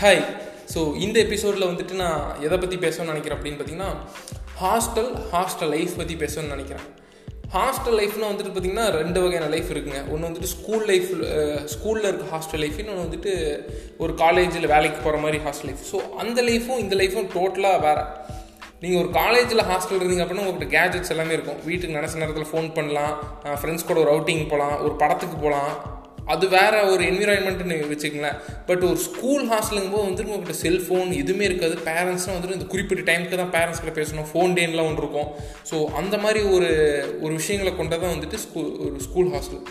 Hi so இந்த எபிசோடில் வந்துட்டு நான் எதை பற்றி பேசணும்னு நினைக்கிறேன் அப்படின்னு பார்த்தீங்கன்னா ஹாஸ்டல் ஹாஸ்டல் லைஃப் பற்றி பேசணும்னு நினைக்கிறேன். ஹாஸ்டல் லைஃப்னா வந்துட்டு பார்த்தீங்கன்னா ரெண்டு வகையான லைஃப் இருக்குங்க. ஒன்று வந்துட்டு ஸ்கூல் லைஃப் ஸ்கூலில் இருக்க ஹாஸ்டல் லைஃப் இன்னொன்று வந்துட்டு ஒரு காலேஜில் வேலைக்கு போகிற மாதிரி ஹாஸ்டல் லைஃப் ஸோ அந்த லைஃப்பும் இந்த லைஃப்பும் டோட்டலாக வேறு. நீங்கள் ஒரு காலேஜில் ஹாஸ்டல் இருந்தீங்க அப்படின்னா உங்கள்கிட்ட கேஜெட்ஸ் எல்லாமே இருக்கும். வீட்டுக்கு நினச்ச நேரத்தில் ஃபோன் பண்ணலாம். ஃப்ரெண்ட்ஸ் கூட ஒரு அவுட்டிங் போகலாம் ஒரு படத்துக்கு போகலாம் அது வேறு ஒரு என்விரான்மெண்ட்டுன்னு வச்சுக்கங்களேன். பட் ஒரு ஸ்கூல் ஹாஸ்டலுங்கும் போது வந்துட்டு உங்கள்கிட்ட செல்ஃபோன் எதுவுமே இருக்காது. பேரண்ட்ஸ்லாம் வந்துட்டு இந்த குறிப்பிட்ட டைமுக்கு தான் பேரண்ட்ஸ் கிட்ட பேசணும். ஃபோன் டேன்லாம் ஒன்று இருக்கும். ஸோ அந்த மாதிரி ஒரு ஒரு விஷயங்களை கொண்டதான் வந்துட்டு ஸ்கூல் ஒரு ஸ்கூல் ஹாஸ்டல்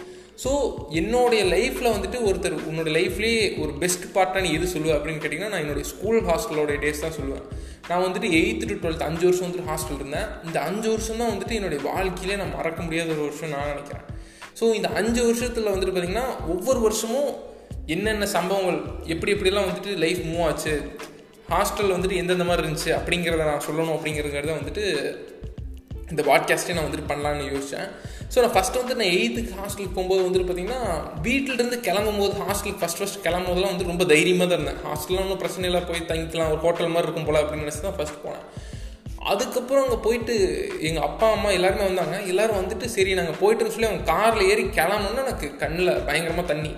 ஸோ என்னுடைய லைஃப்பில் வந்துட்டு ஒருத்தர் உன்னோட லைஃப்லேயே ஒரு பெஸ்ட் பார்ட்டாக நீ எது சொல்லுவேன் அப்படின்னு கேட்டிங்கன்னா நான் என்னுடைய ஸ்கூல் ஹாஸ்டலோடைய டேஸ் தான் சொல்லுவேன். நான் வந்துட்டு எயித்து டு டுவெல்த் அஞ்சு வருஷம் வந்துட்டு ஹாஸ்டல் இருந்தேன். இந்த அஞ்சு வருஷம் தான் வந்துட்டு என்னுடைய வாழ்க்கையிலே நான் மறக்க முடியாத ஒரு வருஷம் நான் நினைக்கிறேன். ஸோ இந்த அஞ்சு வருஷத்தில் வந்துட்டு பார்த்திங்கன்னா ஒவ்வொரு வருஷமும் என்னென்ன சம்பவங்கள் எப்படி எப்படிலாம் வந்துட்டு லைஃப் மூவ் ஆச்சு ஹாஸ்டல் வந்துட்டு எந்தெந்த மாதிரி இருந்துச்சு அப்படிங்கிறத நான் சொல்லணும் அப்படிங்கிறத வந்துட்டு இந்த பாட்காஸ்ட்டே நான் வந்துட்டு பண்ணலான்னு யோசித்தேன் ஸோ நான் ஃபஸ்ட்டு வந்து நான் எயித்துக்கு ஹாஸ்டலுக்கு போகும்போது வந்துட்டு பார்த்தீங்கன்னா வீட்டிலேருந்து கிளம்பும் போது ஹாஸ்டலுக்கு ஃபஸ்ட் ஃபஸ்ட் கிளம்பும் போதெல்லாம் வந்து ரொம்ப தைரியமாக தான் இருந்தேன். ஹாஸ்டல்லாம் ஒன்றும் பிரச்சனை இல்லை போய் தங்கிக்கலாம் ஒரு ஹோட்டல் மாதிரி இருக்கும் போல அப்படின்னு நினச்சி தான் ஃபஸ்ட் போனேன். அதுக்கப்புறம் அங்கே போயிட்டு எங்கள் அப்பா அம்மா எல்லாருமே வந்தாங்க. எல்லோரும் வந்துட்டு சரி நாங்கள் போயிட்டுன்னு சொல்லி அவங்க காரில் ஏறி கிளம்புன்னு எனக்கு கண்ணில் பயங்கரமாக தண்ணி.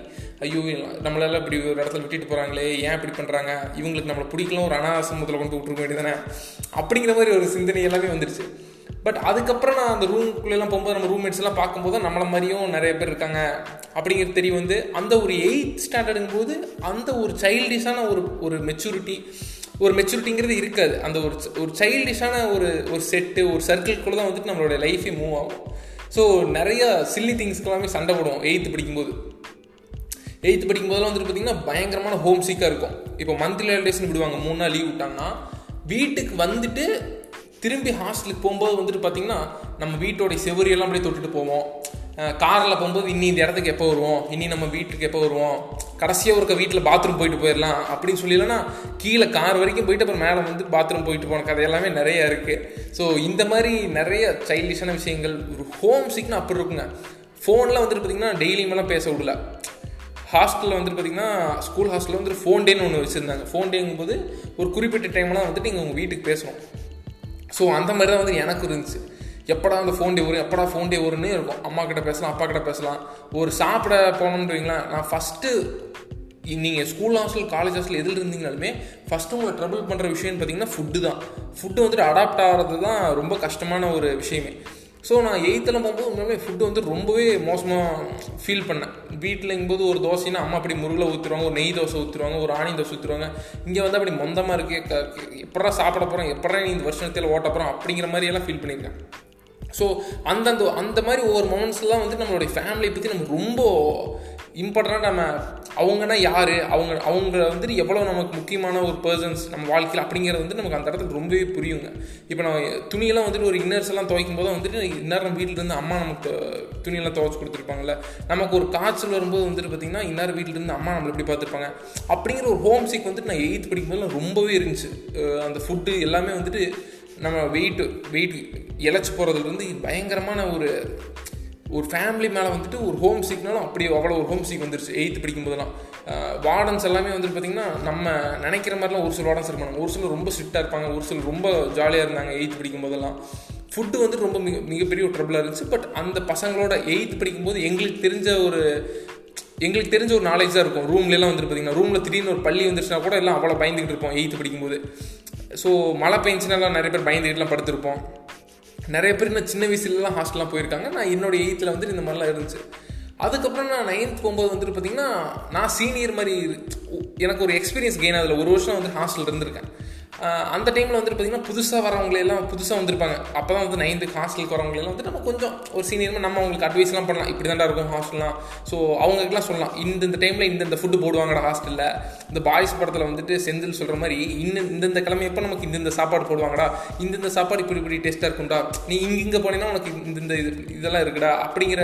ஐயோ நம்மளெல்லாம் இப்படி ஒரு இடத்துல விட்டுட்டு போகிறாங்களே ஏன் இப்படி பண்ணுறாங்க இவங்களுக்கு நம்மளை பிடிக்கலாம் ஒரு அனாசமத்தில் கொண்டு விட்டுருக்க வேண்டியதானே அப்படிங்கிற மாதிரி ஒரு சிந்தனை எல்லாமே வந்துருச்சு. பட் அதுக்கப்புறம் நான் அந்த ரூம்குள்ளெல்லாம் போகும்போது நம்ம ரூம்மேட்ஸ் எல்லாம் பார்க்கும்போது நம்மள மாதிரியும் நிறைய பேர் இருக்காங்க. அப்படிங்கிறது தெரிய வந்து அந்த ஒரு எயித் ஸ்டாண்டர்டுங்கும் போது அந்த ஒரு சைல்டிஷான ஒரு ஒரு மெச்சூரிட்டி ஒரு மெச்சூரிட்டிங்கிறது இருக்காது. அந்த ஒரு ஒரு சைல்டிஷான ஒரு ஒரு செட்டு ஒரு சர்க்கிள்குள்ளே தான் வந்துட்டு நம்மளோட லைஃபே மூவ் ஆகும். ஸோ நிறைய சில்லி திங்ஸ்க்கெல்லாமே சண்டை போடுவோம் எயித்து படிக்கும்போது. எயித்து படிக்கும்போதெல்லாம் வந்துட்டு பார்த்தீங்கன்னா பயங்கரமான ஹோம் சீக்காக இருக்கும். இப்போ மந்த்லி ஹாலிடேஸ்னு விடுவாங்க. மூணு நாள் லீவ் விட்டாங்கன்னா வீட்டுக்கு வந்துட்டு திரும்பி ஹாஸ்டலுக்கு போகும்போது வந்துட்டு பார்த்திங்கன்னா நம்ம வீட்டோடைய செவரியெல்லாம் அப்படியே தொட்டுட்டு போவோம். காரில் போகும்போது இன்னி இந்த இடத்துக்கு எப்போ வருவோம்? இனி நம்ம வீட்டுக்கு எப்போ வருவோம்? கடைசியாக ஒருக்க வீட்டில் பாத்ரூம் போயிட்டு போயிடலாம் அப்படின்னு சொல்லிடலன்னா கீழே கார் வரைக்கும் போயிட்டு அப்புறம் மேலே வந்து பாத்ரூம் போயிட்டு போன கதை எல்லாமே நிறைய இருக்குது ஸோ இந்த மாதிரி நிறைய சைல்டிஷான விஷயங்கள் ஒரு ஹோம் சிக்னா அப்படி இருக்குங்க. ஃபோனில் வந்துட்டு பார்த்தீங்கன்னா டெய்லியுமெல்லாம் பேச விடல. ஹாஸ்டலில் வந்துட்டு பார்த்தீங்கன்னா ஸ்கூல் ஹாஸ்டலில் வந்துட்டு ஃபோன் டேன்னு ஒன்று வச்சுருந்தாங்க. ஃபோன் டேங்கும்போது ஒரு குறிப்பிட்ட டைம்லாம் வந்துட்டு நீங்கள் உங்கள் வீட்டுக்கு பேசணும். ஸோ அந்த மாதிரி தான் வந்து எனக்கு இருந்துச்சு. எப்படா அந்த ஃபோன் டே வரும்? எப்படா ஃபோன் டே வரும்னு இருக்கும். அம்மா கிட்ட பேசலாம் அப்பா கிட்ட பேசலாம். ஒரு சாப்பிட போனோன்றீங்களா நான் ஃபஸ்ட்டு நீங்கள் ஸ்கூல் ஹாஸ்டல் காலேஜ் ஹாஸ்டல் எதில் இருந்தீங்கனாலுமே ஃபஸ்ட்டு உங்களை ட்ரபிள் பண்ணுற விஷயம்னு பார்த்தீங்கன்னா ஃபுட்டு தான். ஃபுட்டு வந்துட்டு அடாப்ட் ஆகிறது தான் ரொம்ப கஷ்டமான ஒரு விஷயமே. ஸோ நான் எயித்தில் போகும்போது உண்மையுமே ஃபுட்டு வந்து ரொம்பவே மோசமாக ஃபீல் பண்ணேன். வீட்டிலங்கும்போது ஒரு தோசைன்னா அம்மா அப்படி முருகில் ஊற்றுருவாங்க ஒரு நெய் தோசை ஊற்றுருவாங்க ஒரு ஆணி தோசை ஊற்றுருவாங்க இங்கே வந்து அப்படி மொந்தமாக இருக்குது எப்படா சாப்பிட போகிறோம் எப்படா நீ இந்த வருஷத்தில் ஓட்ட போகிறோம் அப்படிங்கிற மாதிரியெல்லாம் ஃபீல் பண்ணியிருக்கேன். ஸோ அந்தந்த அந்த மாதிரி ஒவ்வொரு மொமெண்ட்ஸ்லாம் வந்து நம்மளுடைய ஃபேமிலியை பற்றி நம்ம ரொம்ப இம்பார்ட்டண்ட்டாக நம்ம அவங்கன்னா யார்? அவங்க அவங்க வந்துட்டு எவ்வளோ நமக்கு முக்கியமான ஒரு பர்சன்ஸ் நம்ம வாழ்க்கையில் அப்படிங்கிறது வந்து நமக்கு அந்த இடத்துல ரொம்பவே புரியுங்க. இப்போ நான் துணியெல்லாம் வந்துட்டு ஒரு இன்னர்ஸ் எல்லாம் துவைக்கும் போது வந்துட்டு இந்நேரம் வீட்டிலேருந்து அம்மா நமக்கு துணியெல்லாம் துவைச்சி கொடுத்துருப்பாங்கல்ல. நமக்கு ஒரு காய்ச்சல் வரும்போது வந்துட்டு பார்த்திங்கன்னா இந்நேரம் வீட்டிலேருந்து அம்மா நம்மளை எப்படி பார்த்துருப்பாங்க அப்படிங்கிற ஒரு ஹோம் சீக் வந்துட்டு நான் எயித் படிக்கும்போது ரொம்பவே இருந்துச்சு. அந்த ஃபுட்டு எல்லாமே வந்துட்டு நம்ம வெயிட் வெயிட் இழைச்சி போகிறதுலேருந்து பயங்கரமான ஒரு ஒரு ஃபேமிலி மேலே வந்துட்டு ஒரு ஹோம் சீக்னாலும் அப்படி அவ்வளோ ஒரு ஹோம் சீக் வந்துருச்சு. எயித்து படிக்கும் போதெல்லாம். வார்டன்ஸ் எல்லாமே வந்துட்டு பார்த்திங்கன்னா நம்ம நினைக்கிற மாதிரிலாம் ஒரு சில வார்டன்ஸ் இருப்பாங்க ஒரு சிலர் ரொம்ப ஸ்ட்ரிக்டாக இருப்பாங்க ஒரு சிலர் ரொம்ப ஜாலியாக இருந்தாங்க எயித்து படிக்கும் போதெல்லாம். ஃபுட்டு வந்துட்டு ரொம்ப மிக மிகப்பெரிய ஒரு ட்ரபிளாக இருந்துச்சு. பட் அந்த பசங்களோட எயித்து படிக்கும்போது எங்களுக்கு தெரிஞ்ச ஒரு எங்களுக்கு தெரிஞ்ச ஒரு நாலேஜ் தான் இருக்கும். ரூம்லலாம் வந்துட்டு பார்த்தீங்கன்னா ரூமில் திடீர்னு ஒரு பள்ளி வந்துருச்சுன்னா கூட எல்லாம் அவ்வளோ பயந்துக்கிட்டு இருப்போம் எயித்து படிக்கும்போது ஸோ மழை பெஞ்சுனாலாம் நிறைய பேர் பயந்துக்கிட்டுலாம் படுத்திருப்போம். நிறைய பேர் இன்னும் சின்ன வயசுலலாம் ஹாஸ்டல்லாம் போயிருக்காங்க. நான் என்னோடய எயித்தில் வந்துட்டு இந்த மாதிரிலாம் இருந்துச்சு. அதுக்கப்புறம் நான் நைன்த் போகும்போது வந்துட்டு பார்த்தீங்கன்னா நான் சீனியர் மாதிரி எனக்கு ஒரு எக்ஸ்பீரியன்ஸ் கெயின் அதில் ஒரு வருஷம் வந்து ஹாஸ்டல் இருந்திருக்கேன். அந்த டைமில் வந்துட்டு பார்த்தீங்கன்னா புதுசாக வரவங்களெல்லாம் புதுசாக வந்திருப்பாங்க. அப்போ தான் வந்து நைன்த்து ஹாஸ்டலுக்கு வரவங்களெல்லாம் வந்து நம்ம கொஞ்சம் ஒரு சீனியர் நம்ம அவங்களுக்கு அட்வைஸ்லாம் பண்ணலாம். இப்படி தான்டா இருக்கும் ஹாஸ்டல்லாம் ஸோ அவங்களுக்குலாம் சொல்லலாம். இந்த இந்த டைமில் இந்தந்த ஃபுட்டு போடுவாங்கடா ஹாஸ்டலில் இந்த பாய்ஸ் படத்தில் வந்துட்டு செந்தில் சொல்கிற மாதிரி இன்னும் இந்தந்த கிழமை எப்போ நமக்கு இந்தந்த சாப்பாடு போடுவாங்கடா? இந்தந்த சாப்பாடு இப்படி இப்படி டேஸ்ட்டாக இருக்கும்டா? நீ இங்கே இங்கே போனீங்கன்னா உனக்கு இந்த இது இதெல்லாம் இருக்குடா? அப்படிங்கிற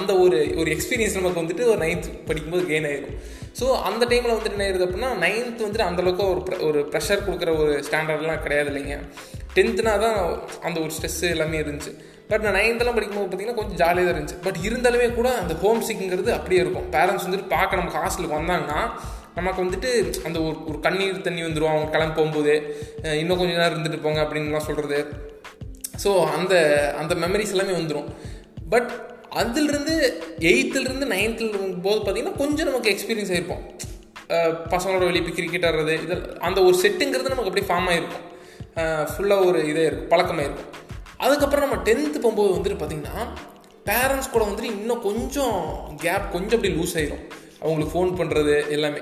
அந்த ஒரு ஒரு எக்ஸ்பீரியன்ஸ் நமக்கு வந்துட்டு ஒரு நைன்த் படிக்கும்போது கெயின் ஆயிடும் ஸோ அந்த டைமில் வந்துட்டு என்ன ஆயிருது அப்படின்னா நைன்த் வந்துட்டு அந்தளவுக்கு ஒரு ஒரு ப்ரெஷர் கொடுக்குற ஒரு ஸ்டாண்டர்ட்லாம் கிடையாது இல்லைங்க. டென்த்துனா தான் அந்த ஒரு ஸ்ட்ரெஸ்ஸு எல்லாமே இருந்துச்சு. பட் நான் நைன்த்தெல்லாம் படிக்கும்போது பார்த்தீங்கன்னா கொஞ்சம் ஜாலியாக தான் இருந்துச்சு. பட் இருந்தாலுமே கூட அந்த ஹோம் சிக்ங்கிறது அப்படியே இருக்கும். பேரண்ட்ஸ் வந்துட்டு பார்க்க நமக்கு ஹாஸ்டலுக்கு வந்தாங்கன்னா நமக்கு வந்துட்டு அந்த ஒரு ஒரு கண்ணீர் தண்ணி வந்துடும் அவங்க கிளம்பி போகும்போது இன்னும் கொஞ்சம் நேரம் இருந்துட்டு போங்க அப்படின்லாம் சொல்கிறது ஸோ அந்த அந்த மெமரிஸ் எல்லாமே வந்துடும் பட் அதிலிருந்து எயித்துலேருந்து நைன்த்தில் போது பார்த்தீங்கன்னா கொஞ்சம் நமக்கு எக்ஸ்பீரியன்ஸ் ஆகிருப்போம் பசங்களோட வெளியே போய் கிரிக்கெட் ஆடுறது இதில் அந்த ஒரு செட்டுங்கிறது நமக்கு அப்படியே ஃபார்ம் ஆகிருக்கும் ஃபுல்லாக ஒரு இதே இருக்கும் பழக்கமாக இருக்கும். அதுக்கப்புறம் நம்ம டென்த்து போகும்போது வந்துட்டு பார்த்திங்கன்னா பேரண்ட்ஸ் கூட வந்துட்டு இன்னும் கொஞ்சம் கேப் கொஞ்சம் அப்படி லூஸ் ஆயிரும். அவங்களுக்கு ஃபோன் பண்ணுறது எல்லாமே.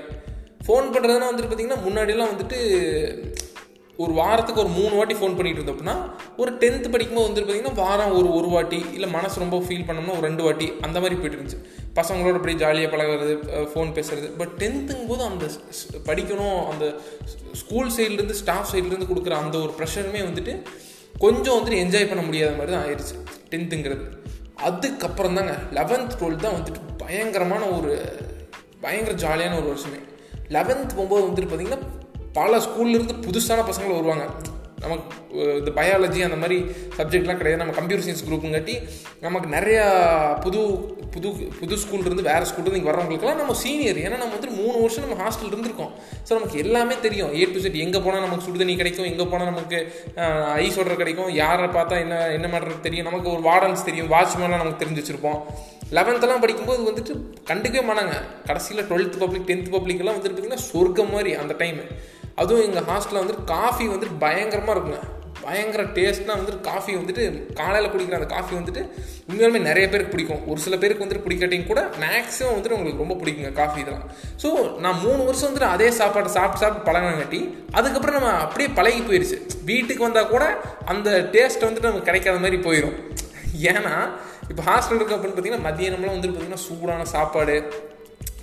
ஃபோன் பண்ணுறதுனா வந்துட்டு பார்த்திங்கன்னா முன்னாடிலாம் வந்துட்டு ஒரு வாரத்துக்கு ஒரு மூணு வாட்டி ஃபோன் பண்ணிட்டு இருந்தோம் அப்படின்னா ஒரு டென்த்து படிக்கும்போது வந்துட்டு பார்த்திங்கன்னா வாரம் ஒரு ஒரு வாட்டி இல்லை மனசு ரொம்ப ஃபீல் பண்ணோம்னா ஒரு ரெண்டு வாட்டி அந்த மாதிரி போயிட்டு இருந்துச்சு. பசங்களோட அப்படியே ஜாலியாக பழகுறது ஃபோன் பேசுறது. பட் டென்த்துங்கும் போது அந்த படிக்கணும் அந்த ஸ்கூல் சைட்லேருந்து ஸ்டாஃப் சைட்லேருந்து கொடுக்குற அந்த ஒரு ப்ரெஷருமே வந்துட்டு கொஞ்சம் வந்துட்டு என்ஜாய் பண்ண முடியாத மாதிரி தான் ஆயிடுச்சு டென்த்துங்கிறது அதுக்கப்புறம் தாங்க லெவன்த் டுவெல்த் தான் வந்துட்டு பயங்கரமான ஒரு பயங்கர ஜாலியான ஒரு வருஷமே. லெவன்த் போகும்போது வந்துட்டு பார்த்தீங்கன்னா பல ஸ்கூல்ல இருந்து புதுசான பசங்கள் வருவாங்க. நமக்கு இந்த பயாலஜி அந்த மாதிரி சப்ஜெக்ட்லாம் கிடையாது. நம்ம கம்ப்யூட்டர் சயின்ஸ் குரூப்புங்காட்டி நமக்கு நிறையா புது புது புது ஸ்கூல்லேருந்து வேறு ஸ்கூல்லேருந்து இங்கே வரவங்களுக்குலாம் நம்ம சீனியர் ஏன்னா நம்ம வந்து மூணு வருஷம் நம்ம ஹாஸ்டல் இருந்திருக்கோம். ஸோ நமக்கு எல்லாமே தெரியும். ஏ டு செட் எங்கே போனால் நமக்கு சுடுதண்ணி கிடைக்கும். எங்கே போனால் நமக்கு ஐஸ் வாட்டர் கிடைக்கும். யாரை பார்த்தா என்ன என்ன பண்ணுறது தெரியும். நமக்கு ஒரு வார்டன்ஸ் தெரியும். வாட்ச்மேன்லாம் நமக்கு தெரிஞ்சு வச்சுருப்போம். லெவன்த்தெல்லாம் படிக்கும்போது வந்துட்டு கண்டுக்கவே மாட்டாங்க. கடைசியில் டுவெல்த் பப்ளிக் டென்த் பப்ளிக்லாம் வந்துட்டு பார்த்திங்கன்னா சொர்க்கம் மாதிரி அந்த டைமு அதுவும் எங்கள் ஹாஸ்டலில் வந்துட்டு காஃபி வந்துட்டு பயங்கரமாக இருக்குங்க. பயங்கர டேஸ்ட்னா வந்துட்டு காஃபி வந்துட்டு காலையில் குடிக்கிற அந்த காஃபி வந்துட்டு உண்மையாலுமே நிறைய பேருக்கு பிடிக்கும். ஒரு சில பேருக்கு வந்துட்டு பிடிக்காட்டியும் கூட மேக்ஸிமம் வந்துட்டு உங்களுக்கு ரொம்ப பிடிக்குங்க காஃபி இதெல்லாம். ஸோ நான் மூணு வருஷம் வந்துட்டு அதே சாப்பாடு சாப்பிட்டு சாப்பிட்டு பழகினங்காட்டி அதுக்கப்புறம் நம்ம அப்படியே பழகி போயிடுச்சு வீட்டுக்கு வந்தால் கூட அந்த டேஸ்ட் வந்துட்டு நமக்கு கிடைக்காத மாதிரி போயிடும் ஏன்னா இப்போ ஹாஸ்டல் இருக்கு அப்படின்னு பார்த்தீங்கன்னா மதியானம்லாம் வந்துட்டு பார்த்தீங்கன்னா சூடான சாப்பாடு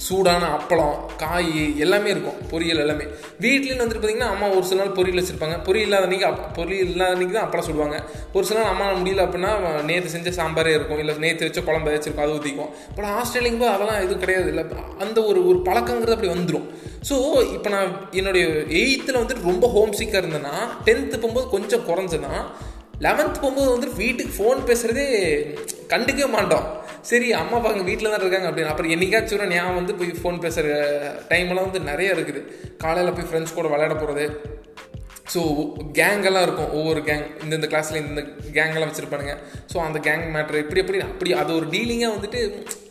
சூடான அப்பளம் காய் எல்லாமே இருக்கும். பொரியல் எல்லாமே. வீட்லேயும் வந்துட்டு பார்த்தீங்கன்னா அம்மா ஒரு சில நாள் பொரியல் வச்சுருப்பாங்க. பொரியல் இல்லாத அன்றைக்கி அப் பொரியல் இல்லாத அன்றைக்கி தான் அப்பளம் சுடுவாங்க. ஒரு சில நாள் அம்மா முடியல அப்படின்னா நேற்று செஞ்ச சாம்பாரே இருக்கும். இல்லை நேற்று வச்ச குழம்பு ஏதாச்சும் அது ஊற்றிக்கும் பட் ஹாஸ்டலிங் போது அதெல்லாம் எதுவும் கிடையாது. இல்லை அந்த ஒரு ஒரு பழக்கங்கிறது அப்படி வந்துடும் ஸோ இப்போ நான் என்னுடைய எயித்தில் வந்துட்டு ரொம்ப ஹோம் சிக்காக இருந்தேன்னா டென்த்து போகும்போது கொஞ்சம் குறைஞ்சதுன்னா லெவன்த் போகும்போது வந்துட்டு வீட்டுக்கு ஃபோன் பேசுகிறதே கண்டுக்கவே மாட்டோம். சரி அம்மா அப்பா அங்கே வீட்டில் தான் இருக்காங்க அப்படின்னு. அப்புறம் என்னைக்காச்சும் நான் வந்து போய் ஃபோன் பேசுகிற டைம்லாம் வந்து நிறைய இருக்குது. காலையில் போய் ஃப்ரெண்ட்ஸ் கூட விளையாட போகிறது ஸோ கேங்கெல்லாம் இருக்கும். ஒவ்வொரு கேங் இந்தந்த கிளாஸில் இந்த கேங்கெல்லாம் வச்சுருப்பானுங்க. ஸோ அந்த கேங் மேட்ரு இப்படி எப்படி அப்படி அது ஒரு டீலிங்காக வந்துட்டு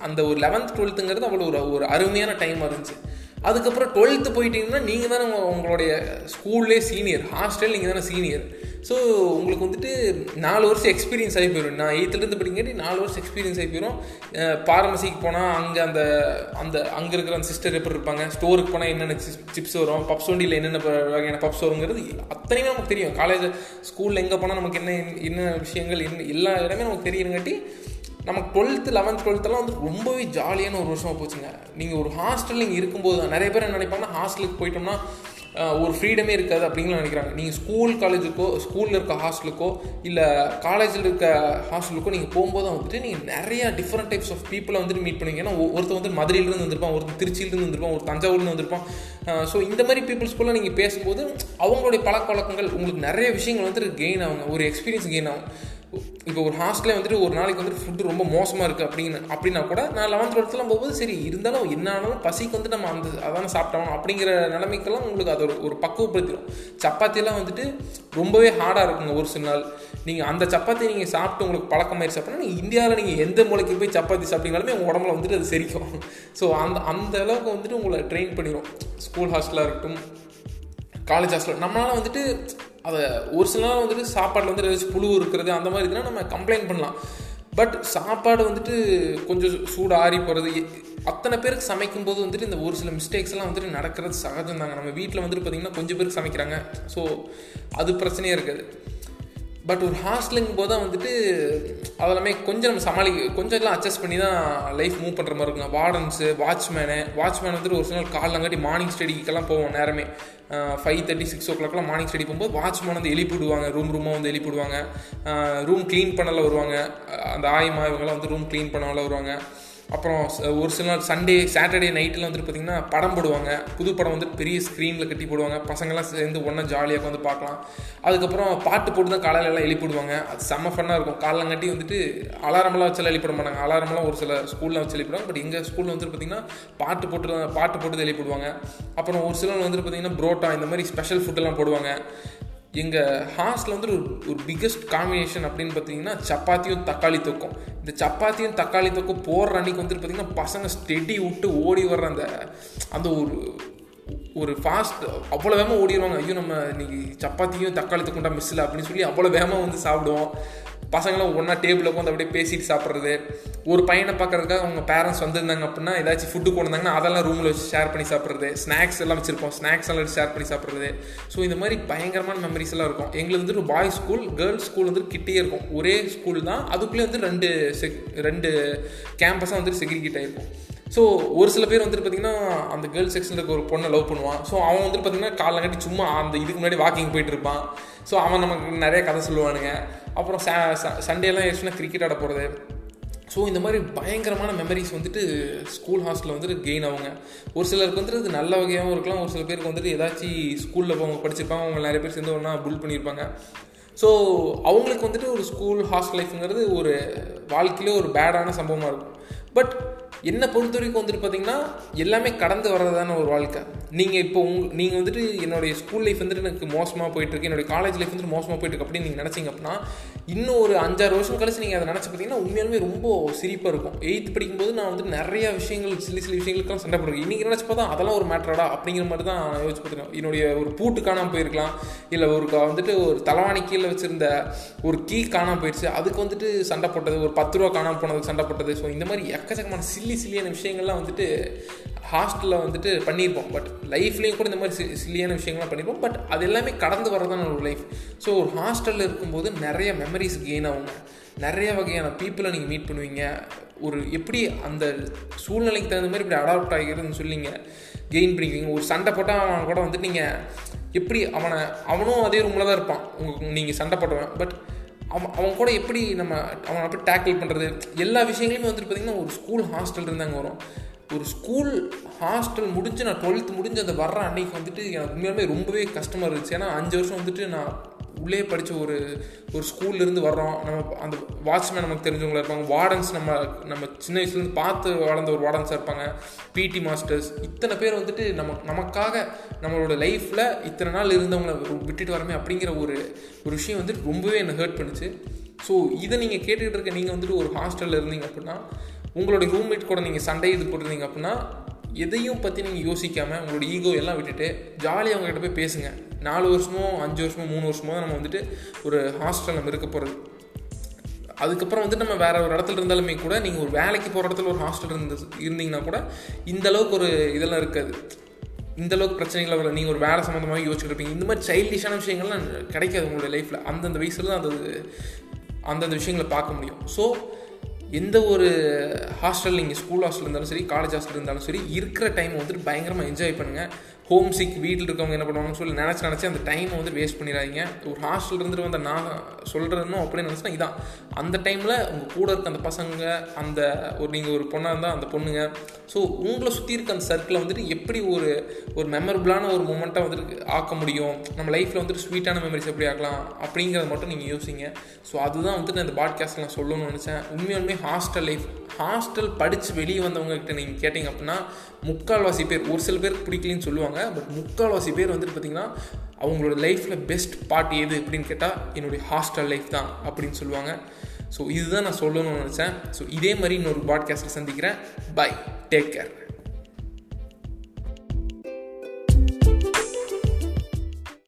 அந்த ஒரு லெவன்த் டுவெல்த்துங்கிறது அவ்வளோ ஒரு ஒரு அருமையான டைமாக இருந்துச்சு. அதுக்கப்புறம் டுவெல்த்து போயிட்டீங்கன்னா நீங்கள் தானே உங்களுடைய ஸ்கூல்லே சீனியர் ஹாஸ்டல் நீங்கள் தானே சீனியர் ஸோ உங்களுக்கு வந்துட்டு நாலு வருஷம் எக்ஸ்பீரியன்ஸ் ஆகி போயிடும். நான் எயித்துலேருந்து படிங்காட்டி நாலு வருஷம் எக்ஸ்பீரியன்ஸ் ஆகி போயிடும். பார்மசிக்கு போனால் அங்கே அந்த அந்த அங்கே இருக்கிற அந்த சிஸ்டர் எப்படி இருப்பாங்க? ஸ்டோருக்கு போனால் என்னென்ன சிப்ஸ் வரும்? பப்ஸ் வண்டியில் என்னென்ன வகையான பப்ஸ் வருங்கிறது அத்தனையுமே நமக்கு தெரியும். காலேஜ் ஸ்கூலில் எங்கே போனால் நமக்கு என்ன என்ன விஷயங்கள் என்ன எல்லா இடமே நமக்கு தெரியுங்காட்டி நமக்கு டுவெல்த்து லெவன்த் டுவெல்த்தெல்லாம் வந்து ரொம்பவே ஜாலியான ஒரு வருஷமாக போச்சுங்க. நீங்கள் ஒரு ஹாஸ்டல் நீங்கள் இருக்கும்போது தான் நிறைய பேர் என்ன நினைப்பாங்கன்னா ஹாஸ்டலுக்கு போயிட்டோம்னா ஒரு ஃப்ரீடமே இருக்காது அப்படின்னு நினைக்கிறாங்க. நீங்கள் ஸ்கூல் காலேஜுக்கோ ஸ்கூலில் இருக்க ஹாஸ்டலுக்கோ இல்லை காலேஜில் இருக்க ஹாஸ்டலுக்கோ நீங்கள் போகும்போது வந்துட்டு நீங்கள் நிறைய டிஃப்ரெண்ட் டைப்ஸ் ஆஃப் பீப்புளை வந்துட்டு மீட் பண்ணுவீங்க. ஏன்னா ஒருத்தர் வந்து மதுரையிலேருந்து வந்திருப்பான் ஒருத்தர் திருச்சியிலேருந்து வந்திருப்பான் ஒரு தஞ்சாவூர்லேருந்து வந்திருப்பான். ஸோ இந்த மாதிரி பீப்புள்ஸ்குள்ளே நீங்கள் பேசும்போது அவங்களுடைய பழக்க வழக்கங்கள் உங்களுக்கு நிறைய விஷயங்கள் வந்துட்டு கெயின் ஆகுங்க. ஒரு எக்ஸ்பீரியன்ஸ் கெயின் ஆகும். இப்போ ஒரு ஹாஸ்டலே வந்துட்டு ஒரு நாளைக்கு வந்துட்டு ஃபுட்டு ரொம்ப மோசமாக இருக்குது அப்படின்னு அப்படின்னா கூட நான் லெவன்த் டுவெல்த்லாம் போகும்போது சரி இருந்தாலும் என்ன ஆனாலும் பசிக்கு வந்து நம்ம அந்த அதான சாப்பிட்டோம் அப்படிங்கிற நிலைமைக்கெல்லாம் உங்களுக்கு அது ஒரு ஒரு பக்குவப்படுத்திடும். சப்பாத்தியெல்லாம் வந்துட்டு ரொம்பவே ஹார்டாக இருக்குங்க ஒரு சில நாள். நீங்கள் அந்த சப்பாத்தி நீங்கள் சாப்பிட்டு உங்களுக்கு பழக்கமாயிருச்சு அப்படின்னா நீங்கள் இந்தியாவில் நீங்கள் எந்த மூளைக்கு போய் சப்பாத்தி சாப்பிட்டீங்கனாலுமே உங்கள் உடம்புல வந்துட்டு அது செரிக்கும். ஸோ அந்த அந்த அளவுக்கு வந்துட்டு உங்களை ட்ரெயின் பண்ணிடும் ஸ்கூல் ஹாஸ்டலாக இருக்கட்டும் காலேஜ் ஹாஸ்டல் நம்மளால் வந்துட்டு அதை ஒரு சில நாள் வந்துட்டு சாப்பாட்டில் வந்து ஏதாச்சும் புழு இருக்கிறது அந்த மாதிரி இதெல்லாம் நம்ம கம்ப்ளைண்ட் பண்ணலாம். பட் சாப்பாடு வந்துட்டு கொஞ்சம் சூடு ஆறி போகிறது அத்தனை பேருக்கு சமைக்கும் போது வந்துட்டு இந்த ஒரு சில மிஸ்டேக்ஸ்லாம் வந்துட்டு நடக்கிறது சகஜம் தாங்க நம்ம வீட்டில் வந்துட்டு பார்த்திங்கன்னா கொஞ்சம் பேருக்கு சமைக்கிறாங்க. ஸோ அது பிரச்சனையே இருக்காது. பட் ஒரு ஹாஸ்டலுங்க போது தான் வந்துட்டு அதெல்லாமே கொஞ்சம் நம்ம சமாளி கொஞ்சம் எல்லாம் அட்ஜஸ்ட் பண்ணி தான் லைஃப் மூவ் பண்ணுற மாதிரி இருக்கும். வார்டன்ஸு வாட்ச்மேனு வாட்ச்மேன் வந்துட்டு ஒரு சில நாள் காலங்காட்டி மார்னிங் ஸ்டடிக்கெல்லாம் போவோம் நேரமே. ஃபைவ் தேர்ட்டி சிக்ஸ் ஓ கிளாக்லாம் மார்னிங் ஸ்டடி போகும்போது வாட்ச்மேன் வந்து எழுப்பிடுவாங்க ரூம் ரூமாக வந்து எழுப்பிடுவாங்க ரூம் க்ளீன் பண்ணல வருவாங்க. அந்த ஆயமா இவங்கெல்லாம் வந்து ரூம் க்ளீன் பண்ணலாம் வருவாங்க. அப்புறம் ச- ஒரு சில நாள் சண்டே சாட்டர்டே நைட்டில் வந்துட்டு பார்த்திங்கன்னா படம் போடுவாங்க. புது படம் வந்துட்டு பெரிய ஸ்க்ரீனில் கட்டி போடுவாங்க. பசங்கள்லாம் சேர்ந்து ஒன்றா ஜாலியாக வந்து பார்க்கலாம். அதுக்கப்புறம் பாட்டு போட்டு தான் காலையில் எல்லாம் எழுப்பிடுவாங்க அது செம்ம ஃபன்னாக இருக்கும். காலங்காட்டி வந்துட்டு அலாரமெல்லாம் வச்சு எழுப்பிட மாட்டாங்க. அலாரமெல்லாம் ஒரு சில ஸ்கூலில் வச்சு எழுப்பிடுவாங்க பட் எங்கள் ஸ்கூலில் வந்துட்டு பார்த்திங்கன்னா பாட்டு போட்டு பாட்டு போட்டு தான் எழுப்பிடுவாங்க அப்புறம் ஒரு சிலர் வந்துட்டு பார்த்தீங்கன்னா புரோட்டா இந்த மாதிரி ஸ்பெஷல் ஃபுட்டெல்லாம் போடுவாங்க. எங்கள் ஹாஸ்டில் வந்து ஒரு ஒரு பிக்கஸ்ட் காம்பினேஷன் அப்படின்னு பார்த்தீங்கன்னா சப்பாத்தியும் தக்காளி தொக்கும். இந்த சப்பாத்தியும் தக்காளி தொக்கும் போடுற அன்றைக்கி வந்துட்டு பார்த்தீங்கன்னா பசங்க ஸ்டெடி விட்டு ஓடி வர்ற அந்த அந்த ஒரு ஒரு ஃபாஸ்ட் அவ்வளோ வேகமாக ஓடிடுவாங்க ஐயோ நம்ம இன்னைக்கு சப்பாத்தியும் தக்காளி தொக்குண்டா மிஸ்ஸில் அப்படின்னு சொல்லி அவ்வளோ வேகமாக வந்து சாப்பிடுவோம். பசங்களும் ஒன்றா டேபிளில் உட்காந்து அப்படியே பேசிட்டு சாப்பிட்றது. ஒரு பையனை பார்க்கறதுக்காக அவங்க பேரண்ட்ஸ் வந்திருந்தாங்க அப்படின்னா ஏதாச்சும் ஃபுட்டு கொண்டு வந்தாங்கன்னா அதெல்லாம் ரூமில் வச்சு ஷேர் பண்ணி சாப்பிட்றது. ஸ்நாக்ஸ் எல்லாம் வச்சுருப்போம். ஸ்நாக்ஸ் எல்லாம் ஷேர் பண்ணி சாப்பிட்றது. ஸோ இந்த மாதிரி பயங்கரமான மெமரிஸ் எல்லாம் இருக்கும். எங்களுக்கு வந்துட்டு பாய்ஸ் ஸ்கூல் கேர்ள்ஸ் ஸ்கூல் வந்து கிட்டே இருக்கும். ஒரே ஸ்கூல் தான். அதுக்குள்ளே வந்து ரெண்டு செக் ரெண்டு கேம்பஸாக வந்துட்டு செக்ரிகேட் ஆகிருக்கும் ஸோ ஒரு சில பேர் வந்துட்டு பார்த்தீங்கன்னா அந்த கேர்ள்ஸ் செக்ஷனில் இருக்க ஒரு பொண்ணை லவ் பண்ணுவான். ஸோ அவன் வந்துட்டு பார்த்தீங்கன்னா காலங்காட்டி சும்மா அந்த இதுக்கு முன்னாடி வாக்கிங் போயிட்டு இருப்பான். ஸோ அவன் நமக்கு நிறைய கதை சொல்லுவானுங்க. அப்புறம் சண்டேலாம் ஆயிடுச்சுன்னா கிரிக்கெட் ஆட போகிறது ஸோ இந்த மாதிரி பயங்கரமான மெமரிஸ் வந்துட்டு ஸ்கூல் ஹாஸ்டலில் வந்துட்டு கெயின் ஆகுங்க. ஒரு சிலருக்கு வந்துட்டு இது நல்ல வகையாகவும் இருக்கலாம். ஒரு சில பேருக்கு வந்துட்டு ஏதாச்சும் ஸ்கூலில் அவங்க படிச்சிருப்பாங்க. அவங்க நிறைய பேர் சேர்ந்து ஒன்றா புல் பண்ணியிருப்பாங்க. ஸோ அவங்களுக்கு வந்துட்டு ஒரு ஸ்கூல் ஹாஸ்டல் லைஃப்ங்கிறது ஒரு வாழ்க்கையிலே ஒரு பேடான சம்பவமாக இருக்கும். பட் என்னை பொறுத்த வரைக்கும் வந்துட்டு பார்த்தீங்கன்னா எல்லாமே கடந்து வர்றதான ஒரு வாழ்க்கை. நீங்கள் இப்போ உங் நீங்கள் வந்துட்டு என்னுடைய ஸ்கூல் லைஃப் வந்துட்டு எனக்கு மோசமாக போயிட்டுருக்கு என்னுடைய காலேஜ் லைஃப் வந்துட்டு மோசமாக போயிட்டுருக்கு அப்படின்னு நீங்கள் நினச்சிங்க அப்படின்னா இன்னும் ஒரு அஞ்சாறு வருஷம் கழிச்சு நீங்கள் அதை நினச்சி பார்த்தீங்கன்னா உண்மையாலுமே ரொம்ப சிரிப்பாக இருக்கும். எயித்து படிக்கும்போது நான் வந்துட்டு நிறைய விஷயங்கள் சில சில விஷயங்களுக்கெல்லாம் சண்டை போடுறேன் இன்றைக்கி நினச்சி பார்த்தா அதெல்லாம் ஒரு மேட்டராடா அப்படிங்கிற மாதிரி தான் நான் யோசிச்சு பார்த்துருக்கேன் என்னுடைய ஒரு பூட்டு காணாமல் போயிருக்கலாம் இல்லை ஒரு வந்துட்டு ஒரு தலைவாணி கீழே வச்சுருந்த ஒரு கீ காணாமல் போயிடுச்சு அதுக்கு வந்துட்டு சண்டை போட்டது ஒரு பத்து ரூபா காணாமல் போனதுக்கு சண்டை போட்டது. ஸோ இந்த மாதிரி எக்கச்சக்கமான சில்லி சில்லியான விஷயங்கள்லாம் வந்துட்டு ஹாஸ்டலில் வந்துட்டு பண்ணியிருப்போம். பட் லைஃப்லேயும் கூட இந்த மாதிரி சி- சில்லியான விஷயங்கள்லாம் பண்ணியிருப்போம். பட் அது எல்லாமே கடந்து வரதான ஒரு லைஃப் ஸோ ஒரு ஹாஸ்டலில் இருக்கும்போது நிறைய மெமரிஸ் கெயின் ஆகுங்க. நிறைய வகையான பீப்புளை நீங்கள் மீட் பண்ணுவீங்க. ஒரு எப்படி அந்த சூழ்நிலைக்கு தகுந்த மாதிரி இப்படி அடாப்ட் ஆகிக்கிறதுன்னு சொல்லிங்க கெயின் பண்ணிக்குவீங்க. ஒரு சண்டை போட்டால் அவன் கூட வந்துட்டு நீங்கள் எப்படி அவனை அவனும் அதே ரூமில் தான் இருப்பான். உங்களுக்கு நீங்கள் சண்டை போட்டவன். பட் அவன் அவன் கூட எப்படி நம்ம அவனை அப்படி டேக்கிள் பண்ணுறது எல்லா விஷயங்களையுமே வந்துட்டு பார்த்திங்கன்னா ஒரு ஸ்கூல் ஹாஸ்டல் இருந்தாங்க வரும். ஒரு ஸ்கூல் ஹாஸ்டல் முடிஞ்சு நான் டுவெல்த் முடிஞ்சு அந்த வர்ற அன்னைக்கு வந்துட்டு எனக்கு உண்மையாலுமே ரொம்பவே கஷ்டமாக இருந்துச்சு. ஏன்னா அஞ்சு வருஷம் வந்துட்டு நான் உள்ளே படித்த ஒரு ஒரு ஸ்கூல்லேருந்து வர்றோம். நம்ம அந்த வாட்ச்மேன் நமக்கு தெரிஞ்சவங்களா இருப்பாங்க. வார்டன்ஸ் நம்ம நம்ம சின்ன வயசுலேருந்து பார்த்து வளர்ந்த ஒரு வார்டன்ஸாக இருப்பாங்க. பிடி மாஸ்டர்ஸ் இத்தனை பேர் வந்துட்டு நம்ம நமக்காக நம்மளோட லைஃப்பில் இத்தனை நாள் இருந்தவங்கள விட்டுட்டு வரமே அப்படிங்கிற ஒரு ஒரு விஷயம் வந்து ரொம்பவே என்னை ஹர்ட் பண்ணுச்சு. ஸோ இதை நீங்கள் கேட்டுக்கிட்டு இருக்க நீங்கள் வந்துட்டு ஒரு ஹாஸ்டலில் இருந்தீங்க அப்படின்னா உங்களுடைய ரூம்மேட் கூட நீங்கள் சண்டை இது போட்டிருந்தீங்க அப்படின்னா எதையும் பற்றி நீங்கள் யோசிக்காமல் உங்களோட ஈகோ எல்லாம் விட்டுட்டு ஜாலியாக அவங்ககிட்ட போய் பேசுங்க. நாலு வருஷமோ அஞ்சு வருஷமோ மூணு வருஷமோ தான் நம்ம வந்துட்டு ஒரு ஹாஸ்டல் நம்ம இருக்க போகிறது அதுக்கப்புறம் வந்து நம்ம வேறு ஒரு இடத்துல இருந்தாலுமே கூட நீங்கள் ஒரு வேலைக்கு போகிற இடத்துல ஒரு ஹாஸ்டல் இருந்து இருந்தீங்கன்னா கூட இந்தளவுக்கு ஒரு இதெல்லாம் இருக்காது. இந்த அளவுக்கு பிரச்சனைகள் வர நீங்கள் ஒரு வேலை சம்மந்தமாக யோசிச்சுருப்பீங்க இந்த மாதிரி சைல்டிஷான விஷயங்கள்லாம் கிடைக்காது உங்களோட லைஃப்பில் அந்தந்த வயசில் தான் அது அந்தந்த விஷயங்களை பார்க்க முடியும். ஸோ எந்த ஒரு ஹாஸ்டல் நீங்கள் ஸ்கூல் ஹாஸ்டல் இருந்தாலும் சரி காலேஜ் ஹாஸ்டல் இருந்தாலும் சரி இருக்கிற டைம் வந்துட்டு பயங்கரமாக என்ஜாய் பண்ணுங்கள் ஹோம் சிக் வீட்டில் இருக்கவங்க என்ன பண்ணுவாங்கன்னு சொல்லி நினச்சி நினச்சி அந்த டைமை வந்து வேஸ்ட் பண்ணிடாதீங்க ஒரு ஹாஸ்டல் இருந்துட்டு வந்த நான் சொல்கிறதுன்னு அப்படின்னு நினச்சினா இதான். அந்த டைமில் உங்கள் கூட இருக்க அந்த பசங்க அந்த ஒரு நீங்கள் ஒரு பொண்ணாக இருந்தால் அந்த பொண்ணுங்க. ஸோ உங்களை சுற்றி இருக்க அந்த சர்க்கிளை வந்துட்டு எப்படி ஒரு ஒரு மெமரபுளான ஒரு மூமெண்ட்டாக வந்துட்டு ஆக்க முடியும்? நம்ம லைஃப்பில் வந்துட்டு ஸ்வீட்டான மெமரிஸ் எப்படி ஆக்கலாம்? அப்படிங்கிறத மட்டும் நீங்கள் யோசிங்க. ஸோ அதுதான் வந்துட்டு நான் இந்த நான் சொல்லணும்னு நினச்சேன். உண்மையுமே ஹாஸ்டல் லைஃப் ஹாஸ்டல் படித்து வெளியே வந்தவங்ககிட்ட நீங்கள் கேட்டிங்க அப்படின்னா முக்கால்வாசி பேர் ஒரு சில பேருக்கு பிடிக்கலன்னு சொல்லுவாங்க. பட் முக்கால்வாசி பேர் வந்துட்டு பார்த்தீங்கன்னா அவங்களோட லைஃப்பில் பெஸ்ட் பார்ட் எது அப்படின்னு கேட்டால் என்னுடைய ஹாஸ்டல் லைஃப் தான் அப்படின்னு சொல்லுவாங்க. ஸோ இதுதான் நான் சொல்லணும்னு நினச்சேன். ஸோ இதே மாதிரி இன்னொரு பாட்காஸ்ட்டில் சந்திக்கிறேன். Bye take care